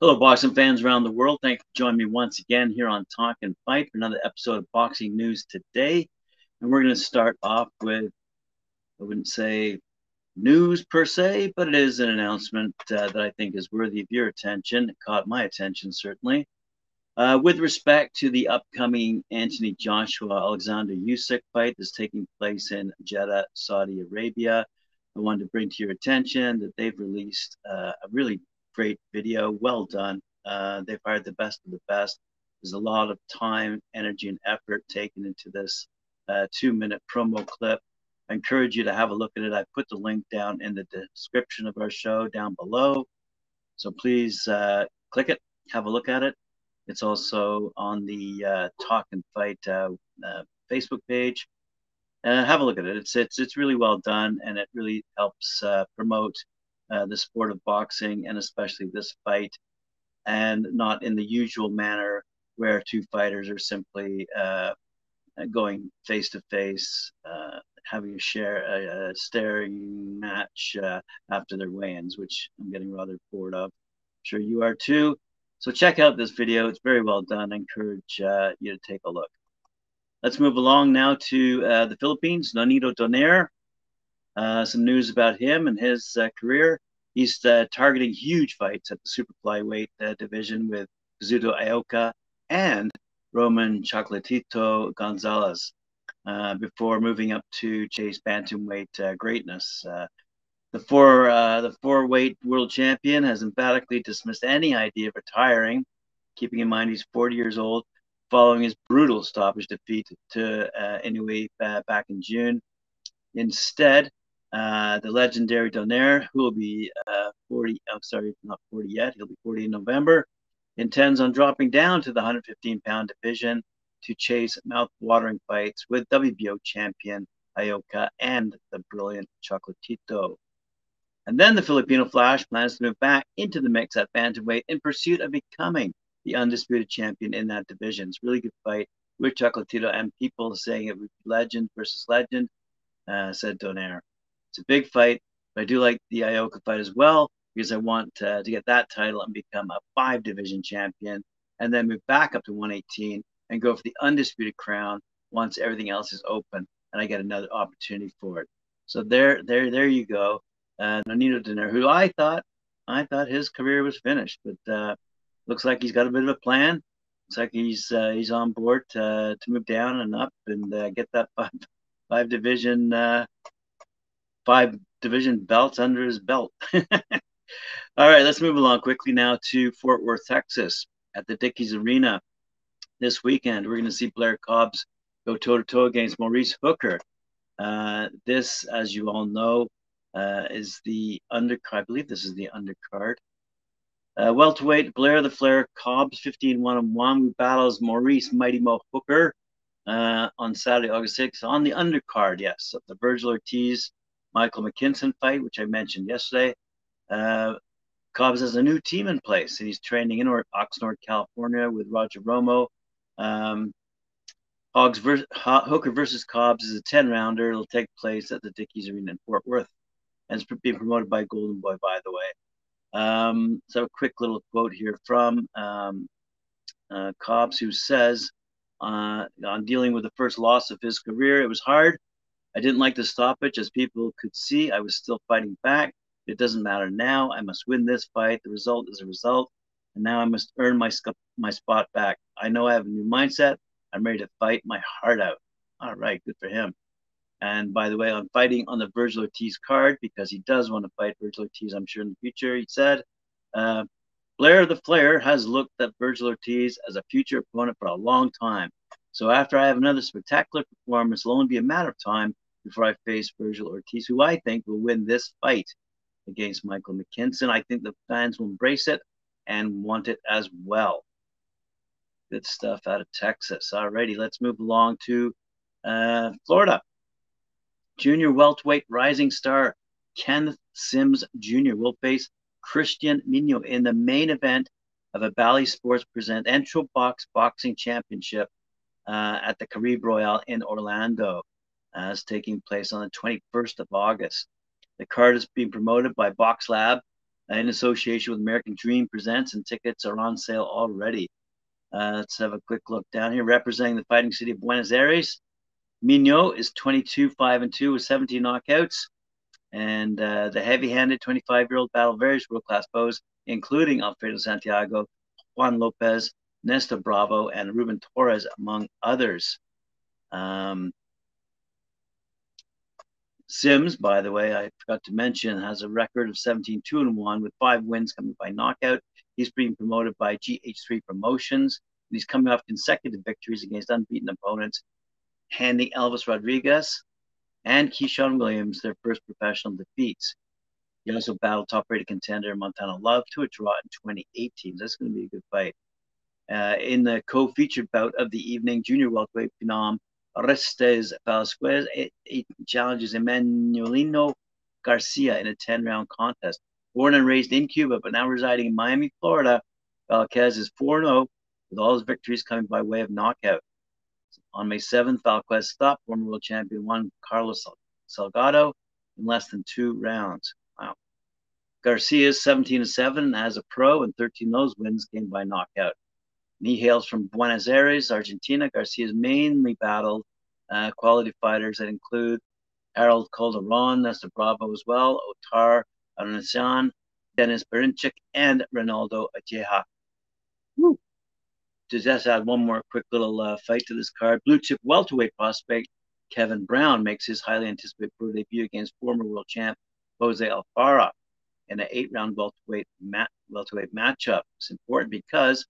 Hello, boxing fans around the world. Thank you for joining me once again here on Talk and Fight for another episode of Boxing News Today. And we're going to start off with, I wouldn't say news per se, but it is an announcement uh, that I think is worthy of your attention. It caught my attention, certainly. Uh, with respect to the upcoming Anthony Joshua Alexander Usyk fight that's taking place in Jeddah, Saudi Arabia, I wanted to bring to your attention that they've released uh, a really great video. Well done. Uh, they've hired the best of the best. There's a lot of time, energy, and effort taken into this uh, two minute promo clip. I encourage you to have a look at it. I put the link down in the description of our show down below. So please uh, click it, have a look at it. It's also on the uh, Talk and Fight uh, uh, Facebook page. Uh, have a look at it. It's it's it's really well done, and it really helps promote uh, the sport of boxing and especially this fight, and not in the usual manner where two fighters are simply uh, going face to face, having a share a, a staring match uh, after their weigh-ins, which I'm getting rather bored of. I'm sure you are too. So check out this video; it's very well done. I encourage uh, you to take a look. Let's move along now to uh, the Philippines. Nonito Donaire uh, some news about him and his uh, career. He's uh, targeting huge fights at the super flyweight uh, division with Kazuto Ioka and Roman Chocolatito Gonzalez before moving up to chase bantamweight greatness. Uh, the four the four weight world champion has emphatically dismissed any idea of retiring, keeping in mind he's 40 years old following his brutal stoppage defeat to uh, Inoue back in June. Instead, uh, the legendary Donaire, who will be uh, 40, I'm sorry, not 40 yet, he'll be 40 in November, intends on dropping down to the 115 pound division to chase mouth-watering fights with WBO champion Ioka and the brilliant Chocolatito. And then the Filipino Flash plans to move back into the mix at bantamweight in pursuit of becoming the undisputed champion in that division. It's a really good fight with Chocolatito and people saying it would be legend versus legend, uh, said Donaire. It's a big fight, but I do like the Ioka fight as well because I want uh, to get that title and become a five division champion and then move back up to 118 and go for the undisputed crown once everything else is open and I get another opportunity for it. So there, there, there you go. Uh, Nonito Donaire, who I thought, I thought his career was finished, but uh, looks like he's got a bit of a plan. Looks like he's uh, he's on board to, to move down and up and uh, get that five five division uh, five division belts under his belt. All right, let's move along quickly now to Fort Worth, Texas, at the Dickies Arena this weekend. We're going to see Blair Cobbs go toe to toe against Maurice Hooker. Uh, this, as you all know, uh, is the undercard. I believe this is the undercard. Uh, welterweight Blair the Flair Cobbs, 15 1 1, who battles Maurice Mighty Mo Hooker uh, on Saturday, August 6th on the undercard. Yes, the Vergil Ortiz Michael McKinson fight, which I mentioned yesterday. Uh, Cobbs has a new team in place, and he's training in Oxnard, California, with Roger Romo. Um, Hogs Hooker versus Cobbs is a 10 rounder. It'll take place at the Dickies Arena in Fort Worth, and it's being promoted by Golden Boy, by the way. Um, so, a quick little quote here from um, uh, Cobbs, who says, uh, on dealing with the first loss of his career, it was hard I didn't like the stoppage. As people could see, I was still fighting back. It doesn't matter now. I must win this fight. The result is a result. And now I must earn my, my spot back. I know I have a new mindset. I'm ready to fight my heart out. All right, good for him. And by the way, I'm fighting on the Vergil Ortiz card because he does want to fight Vergil Ortiz, I'm sure, in the future. He said, uh, Blair the Flair has looked at Vergil Ortiz as a future opponent for a long time. So after I have another spectacular performance, it'll only be a matter of time before I face Vergil Ortiz, who I think will win this fight against Michael McKinson. I think the fans will embrace it and want it as well. Good stuff out of Texas. Alrighty, let's move along to uh, Florida. Junior welterweight rising star Kenneth Sims Jr. will face Christian Mino in the main event of a Bally Sports Present Entro Box Boxing Championship uh, at the Caribe Royale in Orlando. Uh, taking place on the 21st of August. The card is being promoted by Box Lab uh, in association with American Dream Presents, and tickets are on sale already. Uh, let's have a quick look down here. Representing the fighting city of Buenos Aires, Mignot is 22 5 and 2 with 17 knockouts. And uh, the heavy handed 25 year old battle various world class foes, including Alfredo Santiago, Juan Lopez, Nesta Bravo, and Ruben Torres, among others. Um, Sims, by the way, I forgot to mention, has a record of 17 2 and 1 with five wins coming by knockout. He's being promoted by GH3 Promotions. And he's coming off consecutive victories against unbeaten opponents, handing Elvis Rodriguez and Keyshawn Williams their first professional defeats. He also battled top rated contender Montana Love to a draw in 2018. That's going to be a good fight. Uh, in the co featured bout of the evening, junior welterweight phenom Orestes Velasquez challenges Emmanuelino Garcia in a 10 round contest. Born and raised in Cuba, but now residing in Miami, Florida, Velasquez is 4 0 with all his victories coming by way of knockout. On May 7th, Velasquez stopped former world champion Juan Carlos Salgado in less than two rounds. Wow. Garcia is 17 7 as a pro, and 13 of those wins came by knockout. And he hails from Buenos Aires, Argentina. Garcia's mainly battled uh, quality fighters that include Harold Calderon, Nesta Bravo as well, Otar Arunasan, Denys Berinchyk, and Ronaldo Ajeha. To just add one more quick little uh, fight to this card, blue chip welterweight prospect Kevin Brown makes his highly anticipated pro debut against former world champ Jose Alfaro in an eight-round welterweight mat- welterweight matchup. It's important because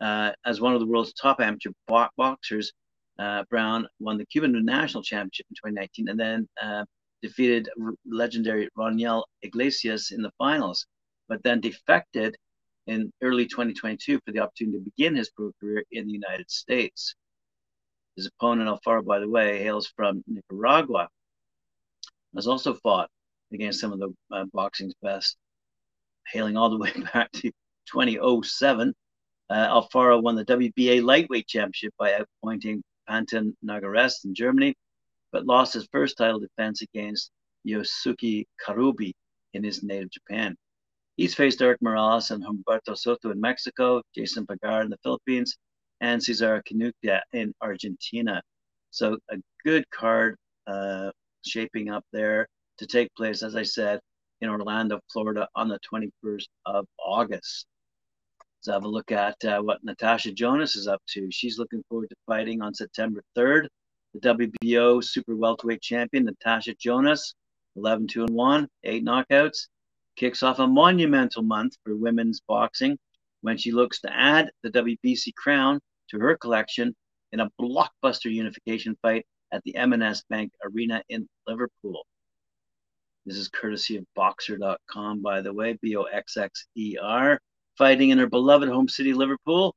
uh, as one of the world's top amateur bo- boxers, uh, Brown won the Cuban National Championship in 2019 and then uh, defeated r- legendary Roniel Iglesias in the finals, but then defected in early 2022 for the opportunity to begin his pro career in the United States. His opponent, Alfaro, by the way, hails from Nicaragua, has also fought against some of the uh, boxing's best, hailing all the way back to 2007 uh, Alfaro won the WBA lightweight championship by outpointing Panton Narvaez in Germany, but lost his first title defense against Yosuke Karubi in his native Japan. He's faced Erik Morales and Humberto Soto in Mexico, Jason Pagara in the Philippines, and Cesar Canutia in Argentina. So a good card uh, shaping up there to take place, as I said, in Orlando, Florida on the 21st of August. Let's have a look at uh, what Natasha Jonas is up to. She's looking forward to fighting on September 3rd. The WBO Super Welterweight Champion, Natasha Jonas, 11 2 and 1, eight knockouts, kicks off a monumental month for women's boxing when she looks to add the WBC crown to her collection in a blockbuster unification fight at the M&S Bank Arena in Liverpool. This is courtesy of Boxxer.com, by the way, B O X X E R fighting in her beloved home city, Liverpool.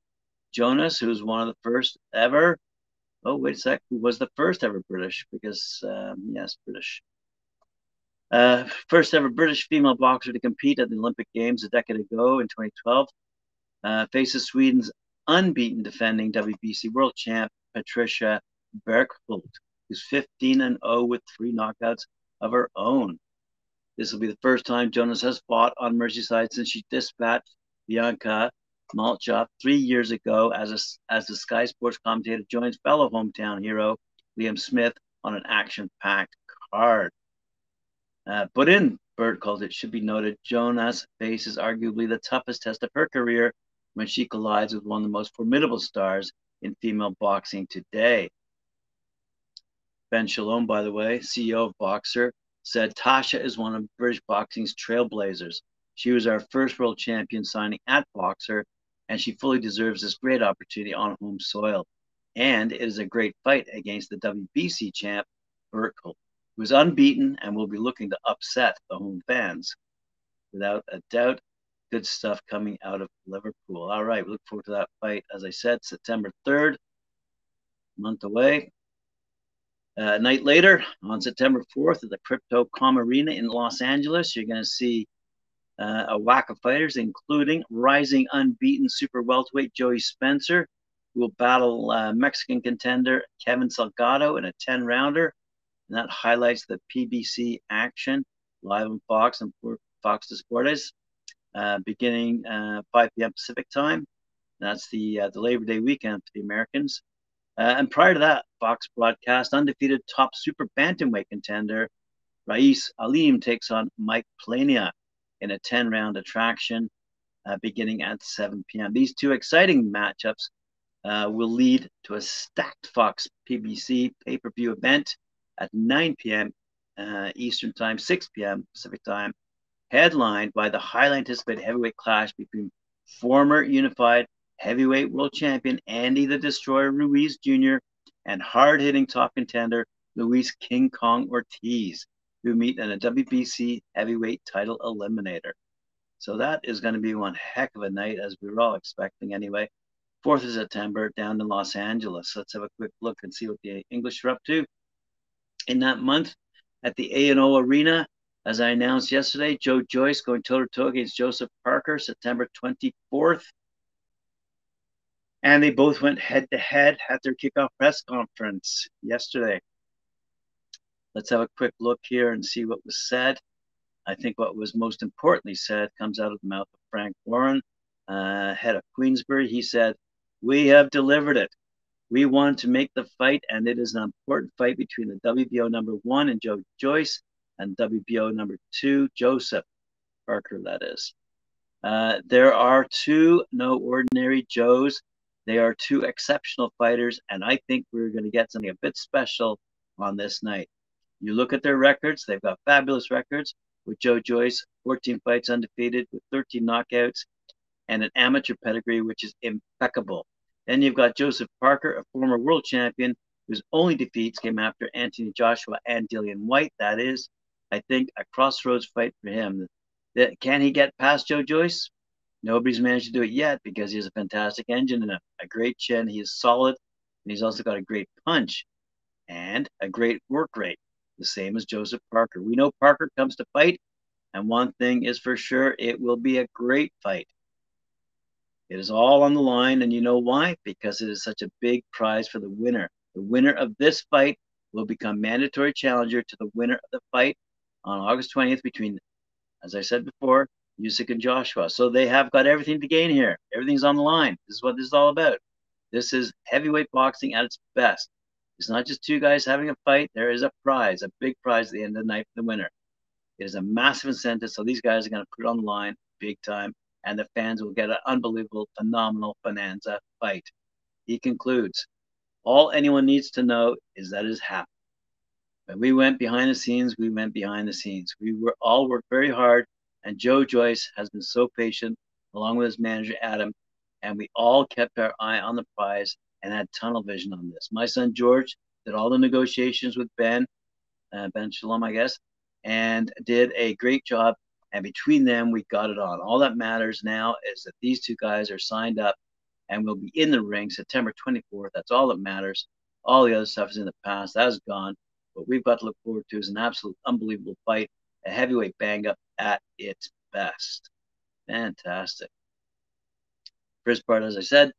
Jonas, who's one of the first ever. Oh, wait a sec. Who was the first ever British? Because, um, yes, British. Uh, first ever British female boxer to compete at the Olympic Games a decade ago in 2012. Uh, faces Sweden's unbeaten defending WBC world champ, Patricia Berghult, who's 15 and 0 with three knockouts of her own. This will be the first time Jonas has fought on Merseyside since she dispatched Bianca Maltchoff three years ago as a, as the Sky Sports commentator joins fellow hometown hero Liam Smith on an action-packed card. Uh, but in Bird called it should be noted Jonas faces arguably the toughest test of her career when she collides with one of the most formidable stars in female boxing today. Ben Shalom, by the way, CEO of Boxxer, said Tasha is one of British boxing's trailblazers. She was our first world champion signing at Boxxer, and she fully deserves this great opportunity on home soil. And it is a great fight against the WBC champ, Berghult, is unbeaten and will be looking to upset the home fans. Without a doubt, good stuff coming out of Liverpool. All right, we look forward to that fight. As I said, September 3rd, month away. Uh, a night later, on September 4th, at the Crypto.com Arena in Los Angeles, you're going to see uh, a whack of fighters, including rising unbeaten super welterweight Joey Spencer, who will battle uh, Mexican contender Kevin Salgado in a 10 rounder. And that highlights the PBC action live on Fox and Fox Deportes uh, beginning uh, 5 p.m. Pacific time. That's the uh, the Labor Day weekend for the Americans. Uh, and prior to that, Fox broadcast undefeated top super bantamweight contender Ra'eese Aleem takes on Mike Plania in a 10 round attraction uh, beginning at 7 p.m. These two exciting matchups uh, will lead to a stacked Fox PBC pay per view event at 9 p.m. Uh, Eastern Time, 6 p.m. Pacific Time, headlined by the highly anticipated heavyweight clash between former unified heavyweight world champion Andy the Destroyer Ruiz Jr. and hard hitting top contender Luis King Kong Ortiz, who meet in a WBC heavyweight title eliminator. So that is going to be one heck of a night, as we were all expecting anyway. 4th of September down in Los Angeles. Let's have a quick look and see what the English are up to. In that month, at the A&O Arena, as I announced yesterday, Joe Joyce going toe-to-toe against Joseph Parker, September 24th. And they both went head-to-head at their kickoff press conference yesterday. Let's have a quick look here and see what was said. I think what was most importantly said comes out of the mouth of Frank Warren, uh, head of Queensberry. He said, We have delivered it. We want to make the fight, and it is an important fight between the WBO number one and Joe Joyce and WBO number two, Joseph Parker, that is. Uh, there are two no ordinary Joes. They are two exceptional fighters, and I think we're going to get something a bit special on this night. You look at their records, they've got fabulous records with Joe Joyce, 14 fights undefeated with 13 knockouts and an amateur pedigree, which is impeccable. Then you've got Joseph Parker, a former world champion whose only defeats came after Anthony Joshua and Dillian Whyte. That is, I think, a crossroads fight for him. Can he get past Joe Joyce? Nobody's managed to do it yet because he has a fantastic engine and a, a great chin. He is solid, and he's also got a great punch and a great work rate the same as Joseph Parker. We know Parker comes to fight, and one thing is for sure it will be a great fight. It is all on the line, and you know why? Because it is such a big prize for the winner. The winner of this fight will become mandatory challenger to the winner of the fight on August 20th between, as I said before, Usyk and Joshua. So they have got everything to gain here. Everything's on the line. This is what this is all about. This is heavyweight boxing at its best. It's not just two guys having a fight. There is a prize, a big prize at the end of the night for the winner. It is a massive incentive. So these guys are going to put it on the line big time, and the fans will get an unbelievable, phenomenal bonanza fight. He concludes All anyone needs to know is that it is happening. When we went behind the scenes, we went behind the scenes. We were all worked very hard, and Joe Joyce has been so patient, along with his manager Adam, and we all kept our eye on the prize and had tunnel vision on this. My son George did all the negotiations with Ben, uh, Ben Shalom, I guess, and did a great job. And between them, we got it on. All that matters now is that these two guys are signed up and we'll be in the ring September 24th. That's all that matters. All the other stuff is in the past. That is gone. What we've got to look forward to is an absolute unbelievable fight, a heavyweight bang up at its best. Fantastic. First part, as I said,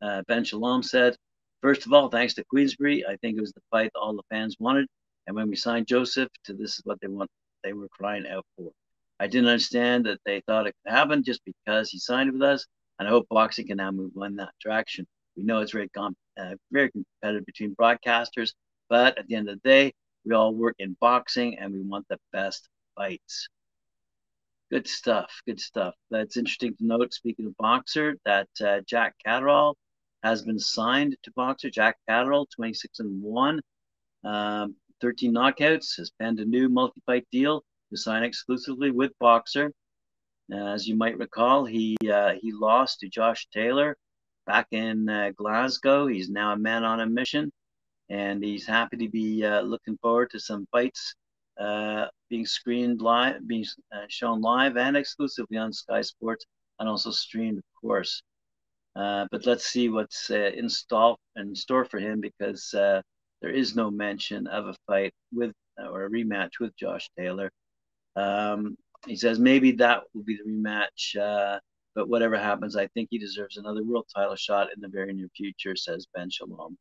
uh, ben Shalom said, First of all, thanks to Queensberry. I think it was the fight all the fans wanted. And when we signed Joseph to this is what they want, they were crying out for. I didn't understand that they thought it could happen just because he signed with us. And I hope boxing can now move in that direction. We know it's very, uh, very competitive between broadcasters, but at the end of the day, we all work in boxing and we want the best fights. Good stuff. Good stuff. That's interesting to note. Speaking of Boxxer, that uh, Jack Catterall has been signed to Boxxer Jack Catterall, 26 and 1, um, 13 knockouts, has penned a new multi fight deal to sign exclusively with Boxxer. As you might recall, he uh, he lost to Josh Taylor back in uh, Glasgow. He's now a man on a mission, and he's happy to be uh, looking forward to some fights uh, being screened live, being uh, shown live and exclusively on Sky Sports, and also streamed, of course. Uh, but let's see what's in, stall, in store for him because there is no mention of a fight with or a rematch with Josh Taylor. Um, he says maybe that will be the rematch uh, But whatever happens, I think he deserves another world title shot in the very near future, says Ben Shalom.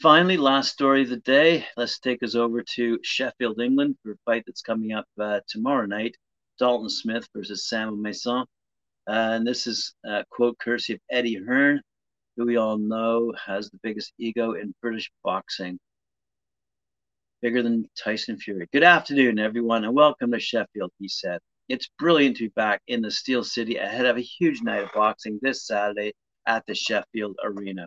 Finally, last story of the day. Let's take us over to Sheffield, England for a fight that's coming up uh, tomorrow night. Dalton Smith versus Sam Mason. Uh, and this is a quote courtesy of Eddie Hearn, who we all know has the biggest ego in British boxing. Bigger than Tyson Fury. Good afternoon, everyone, and welcome to Sheffield, he said. It's brilliant to be back in the Steel City ahead of a huge night of boxing this Saturday at the Sheffield Arena.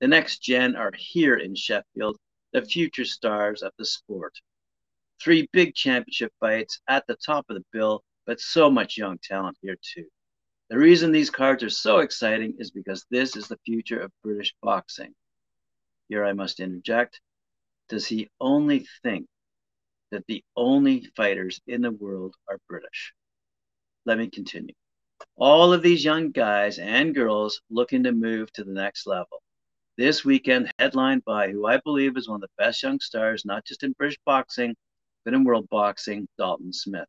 The next gen are here in Sheffield, the future stars of the sport. Three big championship fights at the top of the bill, but so much young talent here too. The reason these cards are so exciting is because this is the future of British boxing. Here I must interject. Does he only think that the only fighters in the world are British? Let me continue. All of these young guys and girls looking to move to the next level this weekend, headlined by who I believe is one of the best young stars, not just in British boxing, but in world boxing, Dalton Smith.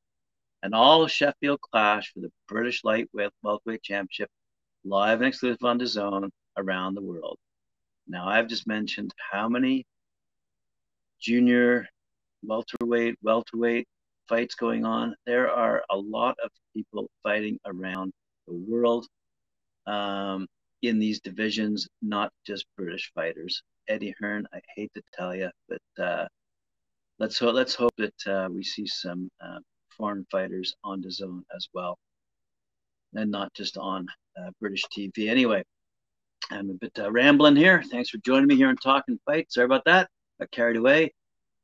An all Sheffield clash for the British Lightweight Welterweight Championship, live and exclusive on DAZN around the world. Now, I've just mentioned how many junior, welterweight, welterweight fights going on. There are a lot of people fighting around the world. Um, in these divisions, not just British fighters. Eddie Hearn, I hate to tell you, but uh, let's ho- let's hope that uh, we see some uh, foreign fighters on the zone as well, and not just on uh, British TV. Anyway, I'm a bit uh, rambling here. Thanks for joining me here on Talking Fight. Sorry about that. Got carried away.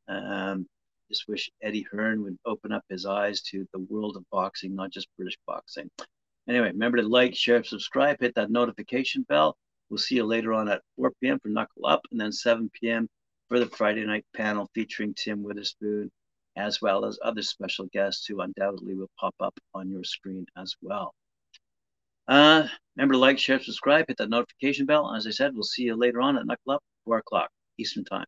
Um, just wish Eddie Hearn would open up his eyes to the world of boxing, not just British boxing. Anyway, remember to like, share, subscribe, hit that notification bell. We'll see you later on at 4 p.m. for Knuckle Up, and then 7 p.m. for the Friday night panel featuring Tim Witherspoon, as well as other special guests who undoubtedly will pop up on your screen as well. Uh, remember to like, share, subscribe, hit that notification bell. As I said, we'll see you later on at Knuckle Up, 4 o'clock Eastern Time.